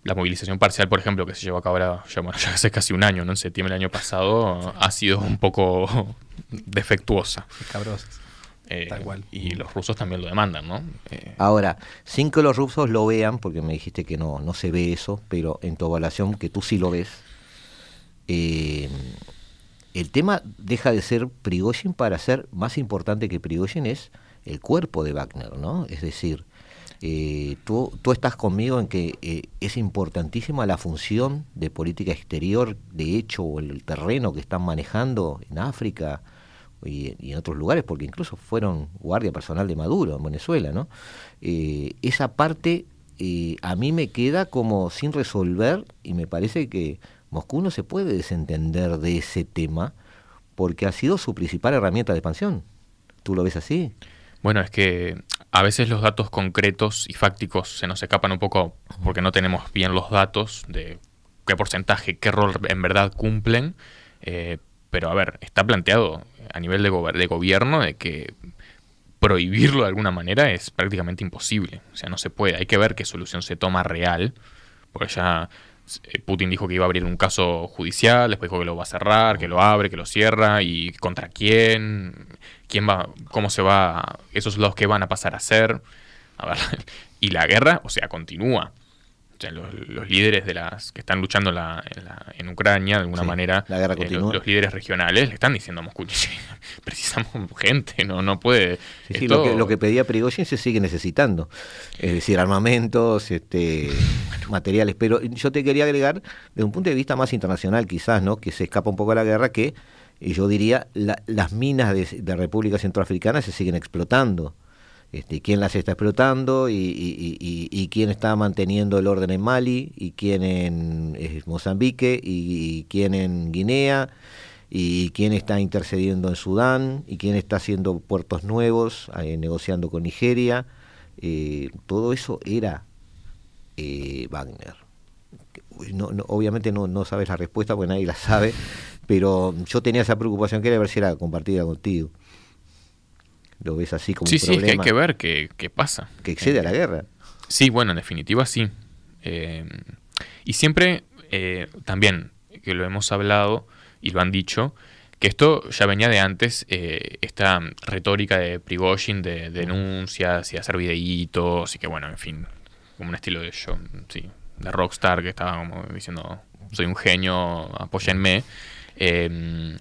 La movilización parcial, por ejemplo, que se llevó a cabo ahora, ya, bueno, ya hace casi un año, ¿no? En septiembre del año pasado, ha sido un poco defectuosa. Cabrosos. Eh, Tal cual. Y los rusos también lo demandan, ¿no? Eh, Ahora, sin que los rusos lo vean, porque me dijiste que no, no se ve eso, pero en tu evaluación que tú sí lo ves, eh, el tema deja de ser Prigozhin para ser más importante que Prigozhin es el cuerpo de Wagner, ¿no? Es decir, eh, tú, tú estás conmigo en que eh, es importantísima la función de política exterior, de hecho, o el terreno que están manejando en África y, y en otros lugares, porque incluso fueron guardia personal de Maduro en Venezuela, ¿no? Eh, esa parte eh, a mí me queda como sin resolver y me parece que Moscú no se puede desentender de ese tema porque ha sido su principal herramienta de expansión. ¿Tú lo ves así? Bueno, es que a veces los datos concretos y fácticos se nos escapan un poco porque no tenemos bien los datos de qué porcentaje, qué rol en verdad cumplen. eh, pero a ver, está planteado a nivel de, de gobierno de que prohibirlo de alguna manera es prácticamente imposible. O sea, no se puede. Hay que ver qué solución se toma real. Porque ya eh, Putin dijo que iba a abrir un caso judicial, después dijo que lo va a cerrar, que lo abre, que lo cierra, y contra quién, quién va, cómo se va, esos lados que van a pasar a ser. Y la guerra, o sea, continúa. O sea, los, los líderes de las que están luchando en, la- en la- en Ucrania, de alguna Sí, manera, la guerra eh, los, líderes regionales le están diciendo a Moscú, "Che, precisamos gente, no, no puede. Sí, sí, esto- lo, que, lo que pedía Prigozhin se sigue necesitando. Es decir, armamentos, este, materiales. Pero yo te quería agregar, desde un punto de vista más internacional quizás, ¿no? que se escapa un poco de la guerra, que eh, yo diría la- las minas de, de República Centroafricana se siguen explotando. Este, quién las está explotando y, quién está manteniendo el orden en Mali y quién en Mozambique y, quién en Guinea y quién está intercediendo en Sudán y quién está haciendo puertos nuevos, negociando con Nigeria. Eh, todo eso era eh, Wagner. No- no, obviamente no, no sabes la respuesta porque nadie la sabe, pero yo tenía esa preocupación, quería ver si era compartida contigo. Lo ves así como Sí, un sí, es que hay problema que ver qué, qué pasa. que excede a la guerra. Sí, bueno, en definitiva sí. Eh, y siempre, eh, también, que lo hemos hablado, y lo han dicho, que esto ya venía de antes, eh, esta retórica de Prigozhin de, denuncias y hacer videitos y que bueno, en fin, como un estilo de yo, sí, de rockstar que estaba como diciendo, soy un genio, apóyenme. Em,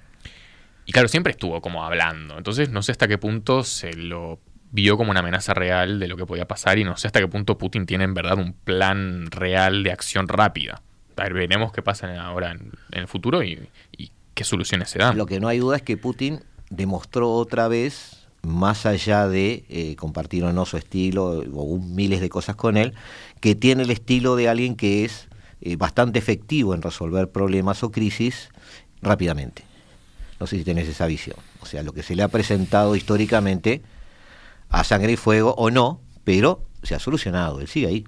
y claro, siempre estuvo como hablando. Entonces no sé hasta qué punto se lo vio como una amenaza real de lo que podía pasar y no sé hasta qué punto Putin tiene en verdad un plan real de acción rápida. Ver, veremos qué pasa ahora en, el futuro y, qué soluciones se dan. Lo que no hay duda es que Putin demostró otra vez, más allá de eh, compartir o no su estilo o miles de cosas con él, que tiene el estilo de alguien que es eh, bastante efectivo en resolver problemas o crisis rápidamente. No sé si tenés esa visión. O sea, lo que se le ha presentado históricamente a sangre y fuego o no, pero se ha solucionado, él sigue ahí.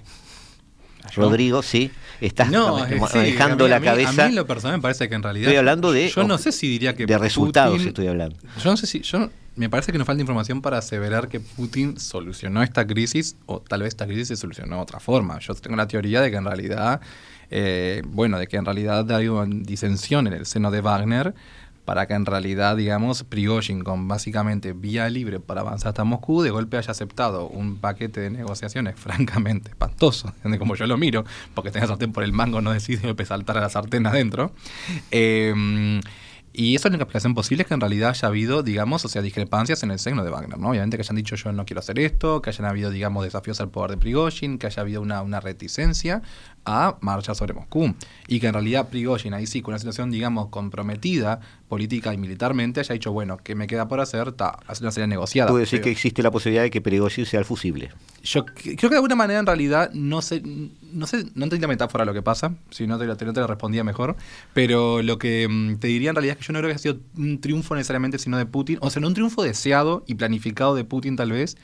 Rodrigo, sí, estás manejando la cabeza. A mí lo personal me parece que en realidad. Estoy hablando de. Yo no sé si diría que. De resultados estoy hablando. Yo no sé si. Yo, me parece que nos falta información para aseverar que Putin solucionó esta crisis o tal vez esta crisis se solucionó de otra forma. Yo tengo la teoría de que en realidad. Eh, bueno, de que en realidad hay una disensión en el seno de Wagner para que en realidad, digamos, Prigozhin con básicamente vía libre para avanzar hasta Moscú, de golpe haya aceptado un paquete de negociaciones francamente espantoso, como yo lo miro, porque tenía sartén por el mango, no decide saltar a la sartén adentro. Eh, y eso es la explicación posible es que en realidad haya habido, digamos, o sea, discrepancias en el seno de Wagner, ¿no? Obviamente que hayan dicho yo no quiero hacer esto, que hayan habido, digamos, desafíos al poder de Prigozhin, que haya habido una, una reticencia a marchar sobre Moscú. Y que en realidad Prigozhin, ahí sí, con una situación, digamos, comprometida política y militarmente, haya dicho, bueno, ¿qué me queda por hacer? Ta, hacer una serie negociada. Tú decir que existe la posibilidad de que Prigozhin sea el fusible. Yo creo que de alguna manera, en realidad, no sé, no sé, no entendí la metáfora lo que pasa, si no te, no te lo respondía mejor, pero lo que mm, te diría en realidad es que yo no creo que haya sido un triunfo necesariamente, sino de Putin, o sea, no un triunfo deseado y planificado de Putin tal vez,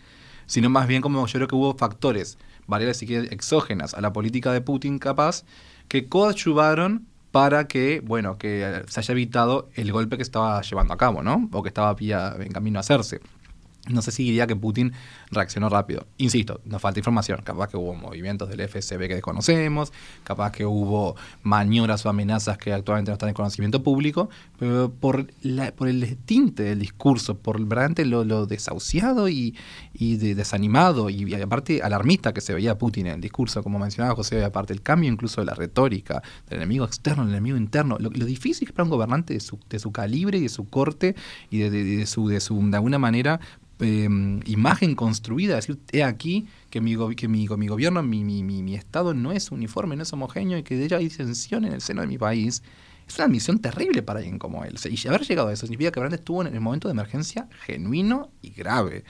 sino más bien como yo creo que hubo factores variables exógenas a la política de Putin capaz, que coadyuvaron para que, bueno, que se haya evitado el golpe que estaba llevando a cabo, ¿no? O que estaba en camino a hacerse. No sé si diría que Putin reaccionó rápido. Insisto, nos falta información. Capaz que hubo movimientos del FSB que desconocemos, capaz que hubo maniobras o amenazas que actualmente no están en conocimiento público, pero por, la, por el tinte del discurso, por verdaderamente lo, lo desahuciado y, y desanimado y, aparte alarmista que se veía Putin en el discurso, como mencionaba José, aparte el cambio incluso de la retórica, del enemigo externo, del enemigo interno, lo, lo difícil es para un gobernante de su, de su calibre y de su corte y de, de, su, de, su, de alguna manera Em, imagen construida, decir, he aquí que mi, que mi, gobierno, mi, mi, mi, Estado no es uniforme, no es homogéneo y que de ella hay disensión en el seno de mi país, es una misión terrible para alguien como él. Y haber llegado a eso significa que realmente estuvo en el momento de emergencia genuino y grave.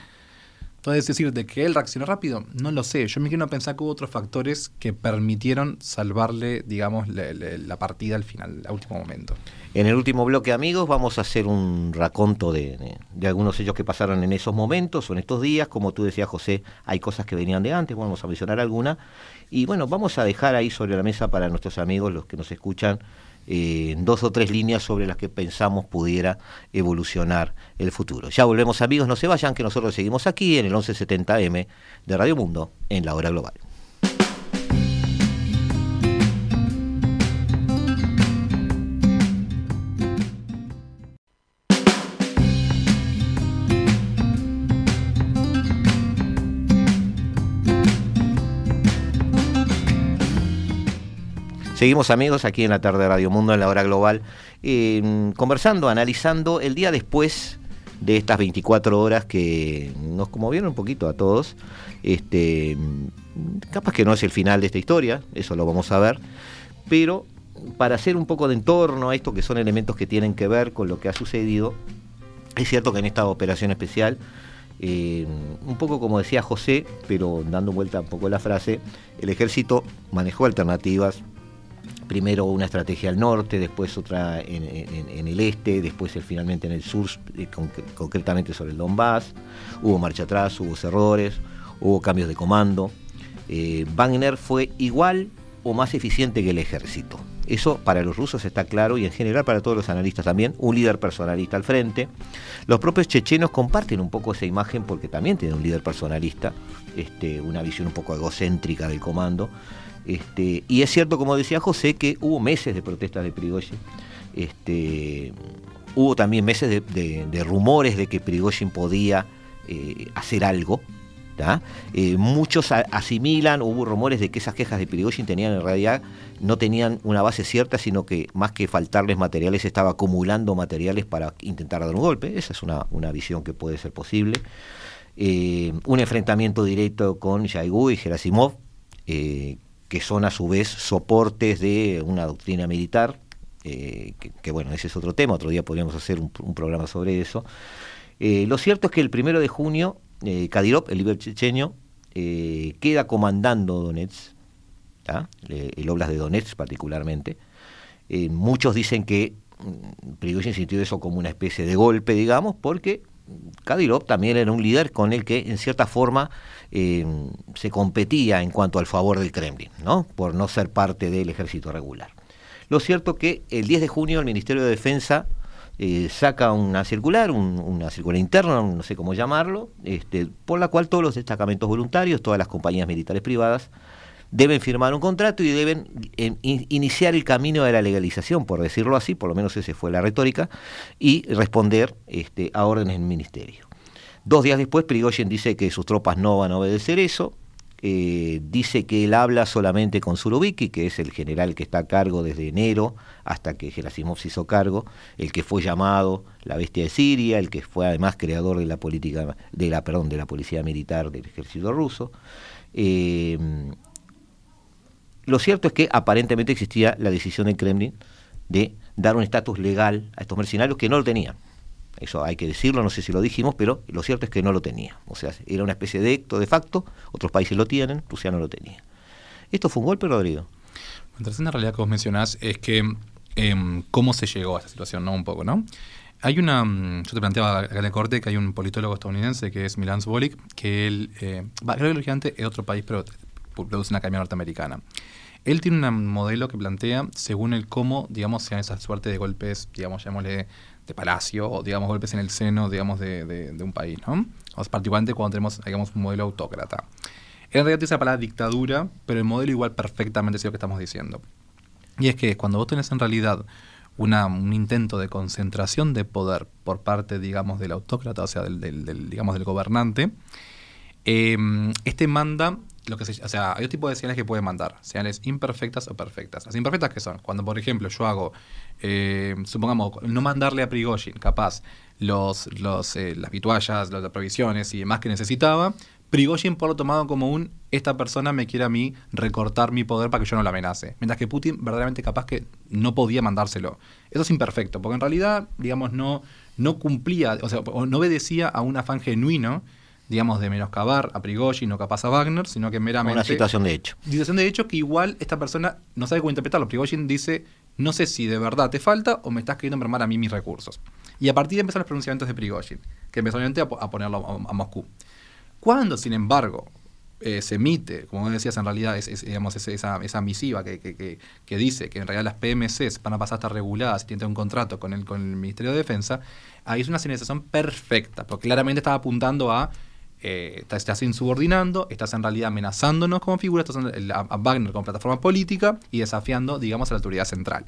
Entonces, decir, de que él reaccionó rápido, no lo sé. Yo me quiero pensar que hubo otros factores que permitieron salvarle, digamos, la partida al final, al último momento. En el último bloque, amigos, vamos a hacer un raconto de, de, algunos hechos que pasaron en esos momentos o en estos días. Como tú decías, José, hay cosas que venían de antes, vamos a mencionar alguna. Y bueno, vamos a dejar ahí sobre la mesa para nuestros amigos, los que nos escuchan, eh, dos o tres líneas sobre las que pensamos pudiera evolucionar el futuro. Ya volvemos amigos, no se vayan, que nosotros seguimos aquí en el 1170M de Radio Mundo en la hora global. Seguimos amigos aquí en la tarde de Radio Mundo en la hora global, eh, conversando, analizando el día después de estas 24 horas que nos conmovieron un poquito a todos. Este, capaz que no es el final de esta historia, eso lo vamos a ver, pero para hacer un poco de entorno a esto que son elementos que tienen que ver con lo que ha sucedido, es cierto que en esta operación especial, eh, un poco como decía José, pero dando vuelta un poco la frase, el ejército manejó alternativas, primero una estrategia al norte, después otra en, el este, después el, finalmente en el sur, eh, concretamente sobre el Donbass. Hubo marcha atrás, hubo errores, hubo cambios de comando. Eh, Wagner fue igual o más eficiente que el ejército. Eso para los rusos está claro y en general para todos los analistas también. Un líder personalista al frente. Los propios chechenos comparten un poco esa imagen porque también tienen un líder personalista, este, una visión un poco egocéntrica del comando. Este, y es cierto, como decía José, que hubo meses de protestas de Prigozhin. Este, hubo también meses de, rumores de que Prigozhin podía eh, hacer algo. Eh, muchos asimilan, hubo rumores de que esas quejas de Prigozhin tenían en realidad no tenían una base cierta, sino que más que faltarles materiales estaba acumulando materiales para intentar dar un golpe. Esa es una, visión que puede ser posible. Eh, un enfrentamiento directo con Yaigú y Gerasimov, que son a su vez soportes de una doctrina militar, eh, que, bueno, ese es otro tema, otro día podríamos hacer un, programa sobre eso. lo cierto es que el primero de junio, Kadyrov, el líder checheño, queda comandando Donetsk, el Oblast de Donetsk particularmente. muchos dicen que mm, Prigozhin sintió eso como una especie de golpe, digamos, porque Kadyrov también era un líder con el que en cierta forma eh, se competía en cuanto al favor del Kremlin, ¿no? por no ser parte del ejército regular. Lo cierto que el 10 de junio el Ministerio de Defensa eh, saca una circular, una circular interna, no sé cómo llamarlo, este, por la cual todos los destacamentos voluntarios, todas las compañías militares privadas, deben firmar un contrato y deben iniciar el camino de la legalización, por decirlo así, por lo menos esa fue la retórica, y responder este, a órdenes del ministerio. Dos días después, Prigozhin dice que sus tropas no van a obedecer eso, eh, dice que él habla solamente con Surubiki, que es el general que está a cargo desde enero hasta que Gerasimov se hizo cargo, el que fue llamado la bestia de Siria, el que fue además creador de la política, de la, perdón, de la policía militar del ejército ruso. Eh, lo cierto es que aparentemente existía la decisión del Kremlin de dar un estatus legal a estos mercenarios que no lo tenían. Eso hay que decirlo, no sé si lo dijimos, pero lo cierto es que no lo tenía. O sea, era una especie de acto de facto, otros países lo tienen, Rusia no lo tenía. ¿Esto fue un golpe, Rodrigo? Lo interesante realidad que vos mencionás es que em, cómo se llegó a esta situación, ¿no? Un poco, ¿no? Hay una, mm, yo te planteaba acá en el corte que hay un politólogo estadounidense que es Milan Zvolik, que él, eh, creo que lógicamente es otro país, pero produce una academia norteamericana. Él tiene un modelo que plantea según el cómo, digamos, sean esa suerte de golpes, digamos, llamémosle de palacio, o digamos, golpes en el seno, digamos, de, un país, ¿no? O particularmente cuando tenemos, digamos, un modelo autócrata. En realidad dice la palabra dictadura, pero el modelo igual perfectamente es lo que estamos diciendo. Y es que cuando vos tenés en realidad un intento de concentración de poder por parte, digamos, del autócrata, o sea, del, digamos, del gobernante, eh, este manda lo que se, o sea, hay dos tipos de señales que puede mandar, señales imperfectas o perfectas. Las imperfectas que son, cuando por ejemplo yo hago, eh, supongamos, no mandarle a Prigozhin, capaz, los, los, eh, las vituallas, las provisiones y demás que necesitaba, Prigozhin por lo tomado como un, esta persona me quiere a mí recortar mi poder para que yo no la amenace. Mientras que Putin verdaderamente capaz que no podía mandárselo. Eso es imperfecto, porque en realidad, digamos, no, no cumplía, o sea, no obedecía a un afán genuino digamos, de menoscabar a Prigozhin o capaz a Wagner, sino que meramente... Una situación de hecho. Situación de hecho que igual esta persona no sabe cómo interpretarlo. Prigozhin dice, no sé si de verdad te falta o me estás queriendo mermar a mí mis recursos. Y a partir de empezar los pronunciamientos de Prigozhin, que empezó obviamente a, ponerlo a, Moscú. Cuando, sin embargo, eh, se emite, como decías, en realidad es, digamos, esa, esa, misiva que, que, que, dice que en realidad las PMCs van a pasar a estar reguladas y tienen un contrato con el, con el Ministerio de Defensa, ahí es una señalización perfecta, porque claramente estaba apuntando a eh, estás insubordinando, estás en realidad amenazándonos como figura, estás a, Wagner como plataforma política y desafiando, digamos, a la autoridad central.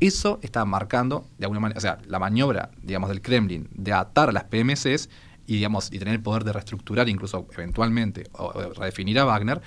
Eso está marcando, de alguna manera, o sea, la maniobra, digamos, del Kremlin de atar a las PMCs y, digamos, y tener el poder de reestructurar, incluso eventualmente, o redefinir a Wagner,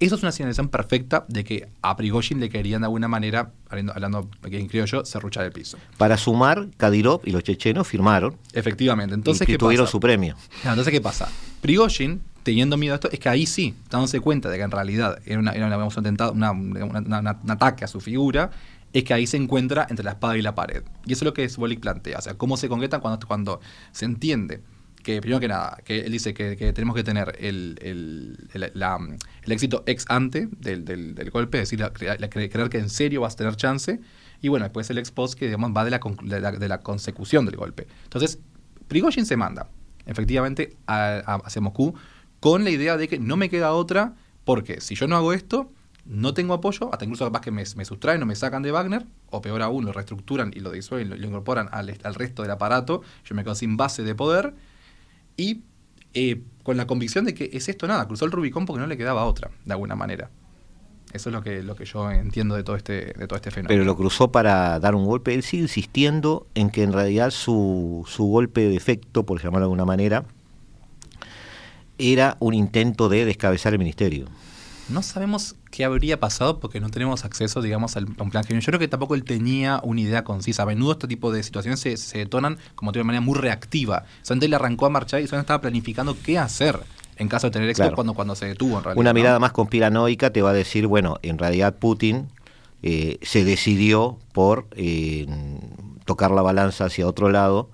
eso es una señalización perfecta de que a Prigozhin le querían de alguna manera, hablando en criollo, serruchar el piso. Para sumar, Kadyrov y los chechenos firmaron. Efectivamente. Entonces, y ¿qué tuvieron su premio. entonces, ¿qué pasa? Prigozhin, teniendo miedo a esto, es que ahí sí, dándose cuenta de que en realidad era, una, un ataque a su figura, es que ahí se encuentra entre la espada y la pared. Y eso es lo que Svolik plantea. O sea, cómo se concreta cuando, cuando se entiende que primero que nada, que él dice que, tenemos que tener el, el, éxito ex ante del, del, golpe, es decir, creer que en serio vas a tener chance, y bueno, después el ex post que digamos, va de la, de la, consecución del golpe. Entonces, Prigozhin se manda, efectivamente, a, hacia Moscú con la idea de que no me queda otra, porque si yo no hago esto, no tengo apoyo, hasta incluso capaz que me, me, sustraen o me sacan de Wagner, o peor aún, lo reestructuran y lo disuelven, lo, lo incorporan al, al, resto del aparato, yo me quedo sin base de poder, y eh, con la convicción de que es esto nada, cruzó el Rubicón porque no le quedaba otra, de alguna manera. Eso es lo que, lo que yo entiendo de todo este, de todo este fenómeno. Pero lo cruzó para dar un golpe. Él sigue insistiendo en que en realidad su, su golpe de efecto, por llamarlo de alguna manera, era un intento de descabezar el ministerio. No sabemos qué habría pasado porque no tenemos acceso, digamos, al- a un plan genio. Yo creo que tampoco él tenía una idea concisa. A menudo este tipo de situaciones se, se detonan como de una manera muy reactiva. Solamente él arrancó a marchar y solamente estaba planificando qué hacer en caso de tener éxito Claro. cuando, cuando se detuvo en realidad. Una ¿no? mirada más conspiranoica te va a decir, bueno, en realidad Putin eh, se decidió por eh, tocar la balanza hacia otro lado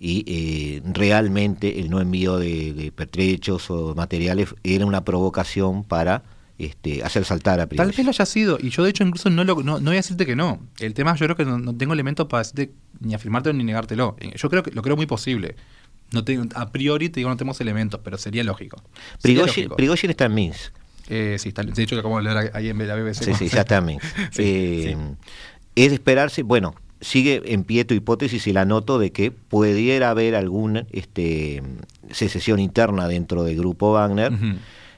y eh, realmente el no envío de, de pertrechos o materiales era una provocación para este, hacer saltar a Tal Prigozhin. vez lo haya sido, y yo de hecho incluso no, lo, no, no voy a decirte que no. El tema yo creo que no, no tengo elementos para decirte ni afirmártelo ni negártelo. Eh, Yo creo que lo creo muy posible. No a priori te digo no tenemos elementos, pero sería lógico. Prigozhin está en Minsk. Eh, sí, está, de hecho acabo de leer ahí en la BBC. Sí, sí, ya está en Minsk. Sí, Eh, Es esperarse, bueno, sigue en pie tu hipótesis y la noto de que pudiera haber alguna este, secesión interna dentro del grupo Wagner.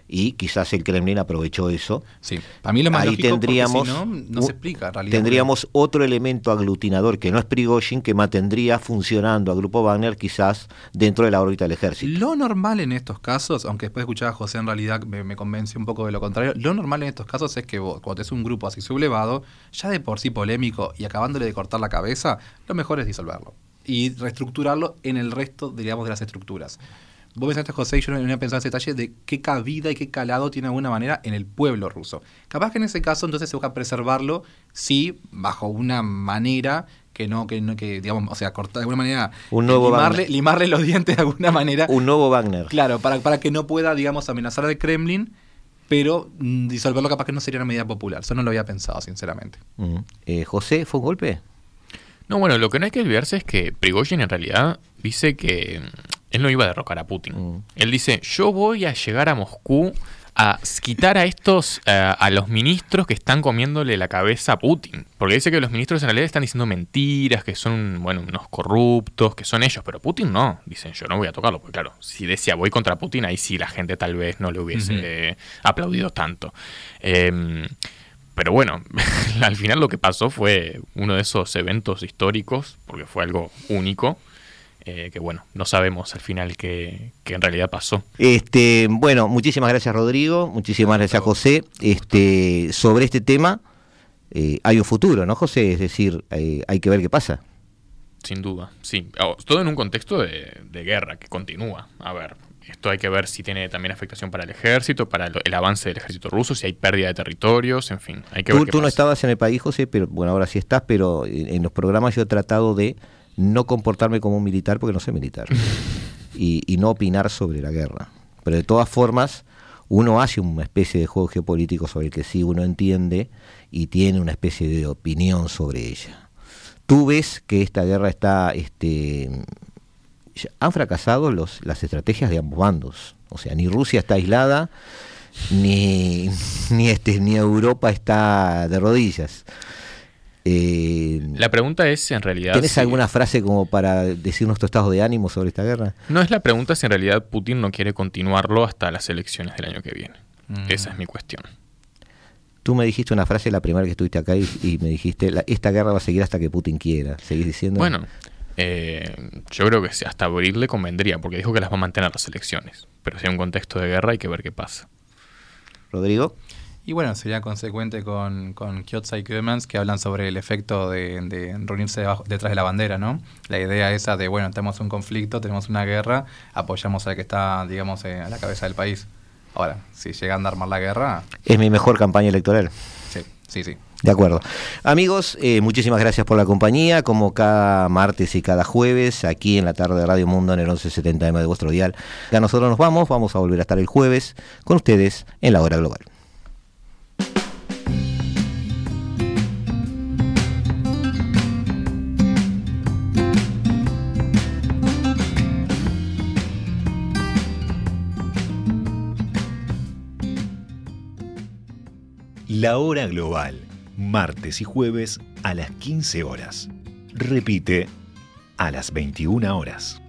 Y quizás el Kremlin aprovechó eso. Sí, para mí lo más Ahí tendríamos, si no, no se explica en realidad. tendríamos otro elemento aglutinador que no es Prigozhin que mantendría funcionando al grupo Wagner quizás dentro de la órbita del ejército. Lo normal en estos casos, aunque después de escuchar a José en realidad me, me convence un poco de lo contrario, lo normal en estos casos es que vos, cuando tenés un grupo así sublevado, ya de por sí polémico y acabándole de cortar la cabeza, lo mejor es disolverlo y reestructurarlo en el resto, digamos, de las estructuras. Vos pensaste, José, y yo no había pensado ese detalle de qué cabida y qué calado tiene de alguna manera en el pueblo ruso. Capaz que en ese caso entonces se busca preservarlo, sí, bajo una manera que no, que no, que digamos, o sea, cortar de alguna manera, Un nuevo limarle, Wagner. limarle los dientes de alguna manera. Un nuevo Wagner. Claro, para, para que no pueda, digamos, amenazar al Kremlin, pero mm, disolverlo capaz que no sería una medida popular. Eso no lo había pensado, sinceramente. Eh, José, ¿fue un golpe? No, bueno, lo que no hay que olvidarse es que Prigozhin en realidad dice que él no iba a derrocar a Putin. Mm. Él dice, yo voy a llegar a Moscú a quitar a estos, eh, a los ministros que están comiéndole la cabeza a Putin. Porque dice que los ministros en realidad están diciendo mentiras, que son, bueno, unos corruptos, que son ellos, pero Putin no. Dicen, yo no voy a tocarlo, porque claro, si decía voy contra Putin, ahí sí la gente tal vez no le hubiese eh, aplaudido tanto. Em, pero bueno, al final lo que pasó fue uno de esos eventos históricos, porque fue algo único, eh, que bueno, no sabemos al final qué, qué en realidad pasó. Este, bueno, muchísimas gracias Rodrigo, muchísimas gracias José. Este, sobre este tema eh, hay un futuro, ¿no, José? Es decir, eh, hay que ver qué pasa. Sin duda, sí. Oh, Todo en un contexto de, de guerra que continúa. A ver, esto hay que ver si tiene también afectación para el ejército, para el avance del ejército ruso, si hay pérdida de territorios, en fin, hay que Tú, ver qué tú no estabas en el país, José, pero bueno, ahora sí estás, pero en, en los programas yo he tratado de no comportarme como un militar porque no soy militar y, y no opinar sobre la guerra. Pero de todas formas, uno hace una especie de juego geopolítico sobre el que sí uno entiende y tiene una especie de opinión sobre ella. Tú ves que esta guerra está, este, han fracasado los, las estrategias de ambos bandos. O sea, ni Rusia está aislada, ni, ni, este, ni Europa está de rodillas. Eh, La pregunta es en realidad... ¿Tienes si- alguna frase como para decirnos tu estado de ánimo sobre esta guerra? No es la pregunta si en realidad Putin no quiere continuarlo hasta las elecciones del año que viene. Mm. Esa es mi cuestión. Tú me dijiste una frase la primera que estuviste acá y, y me dijiste, "La- esta guerra va a seguir hasta que Putin quiera. ¿Seguís diciendo? Bueno, eh, yo creo que hasta abril le convendría, porque dijo que las va a mantener las elecciones. Pero si hay un contexto de guerra hay que ver qué pasa. Rodrigo. Y bueno, sería consecuente con, con Kyotsai y Goemans que hablan sobre el efecto de, de reunirse debajo- detrás de la bandera, ¿no? La idea esa de, bueno, tenemos un conflicto, tenemos una guerra, apoyamos al que está, digamos, eh, a la cabeza del país. Ahora, si llegan a armar la guerra, Es mi mejor campaña electoral. sí, sí, sí. De acuerdo. Amigos, eh, muchísimas gracias por la compañía, como cada martes y cada jueves, aquí en la tarde de Radio Mundo en el 1170M de vuestro dial. Ya nosotros nos vamos, vamos a volver a estar el jueves con ustedes en la hora global. La hora global, martes y jueves a las 15 horas. Repite a las 21 horas.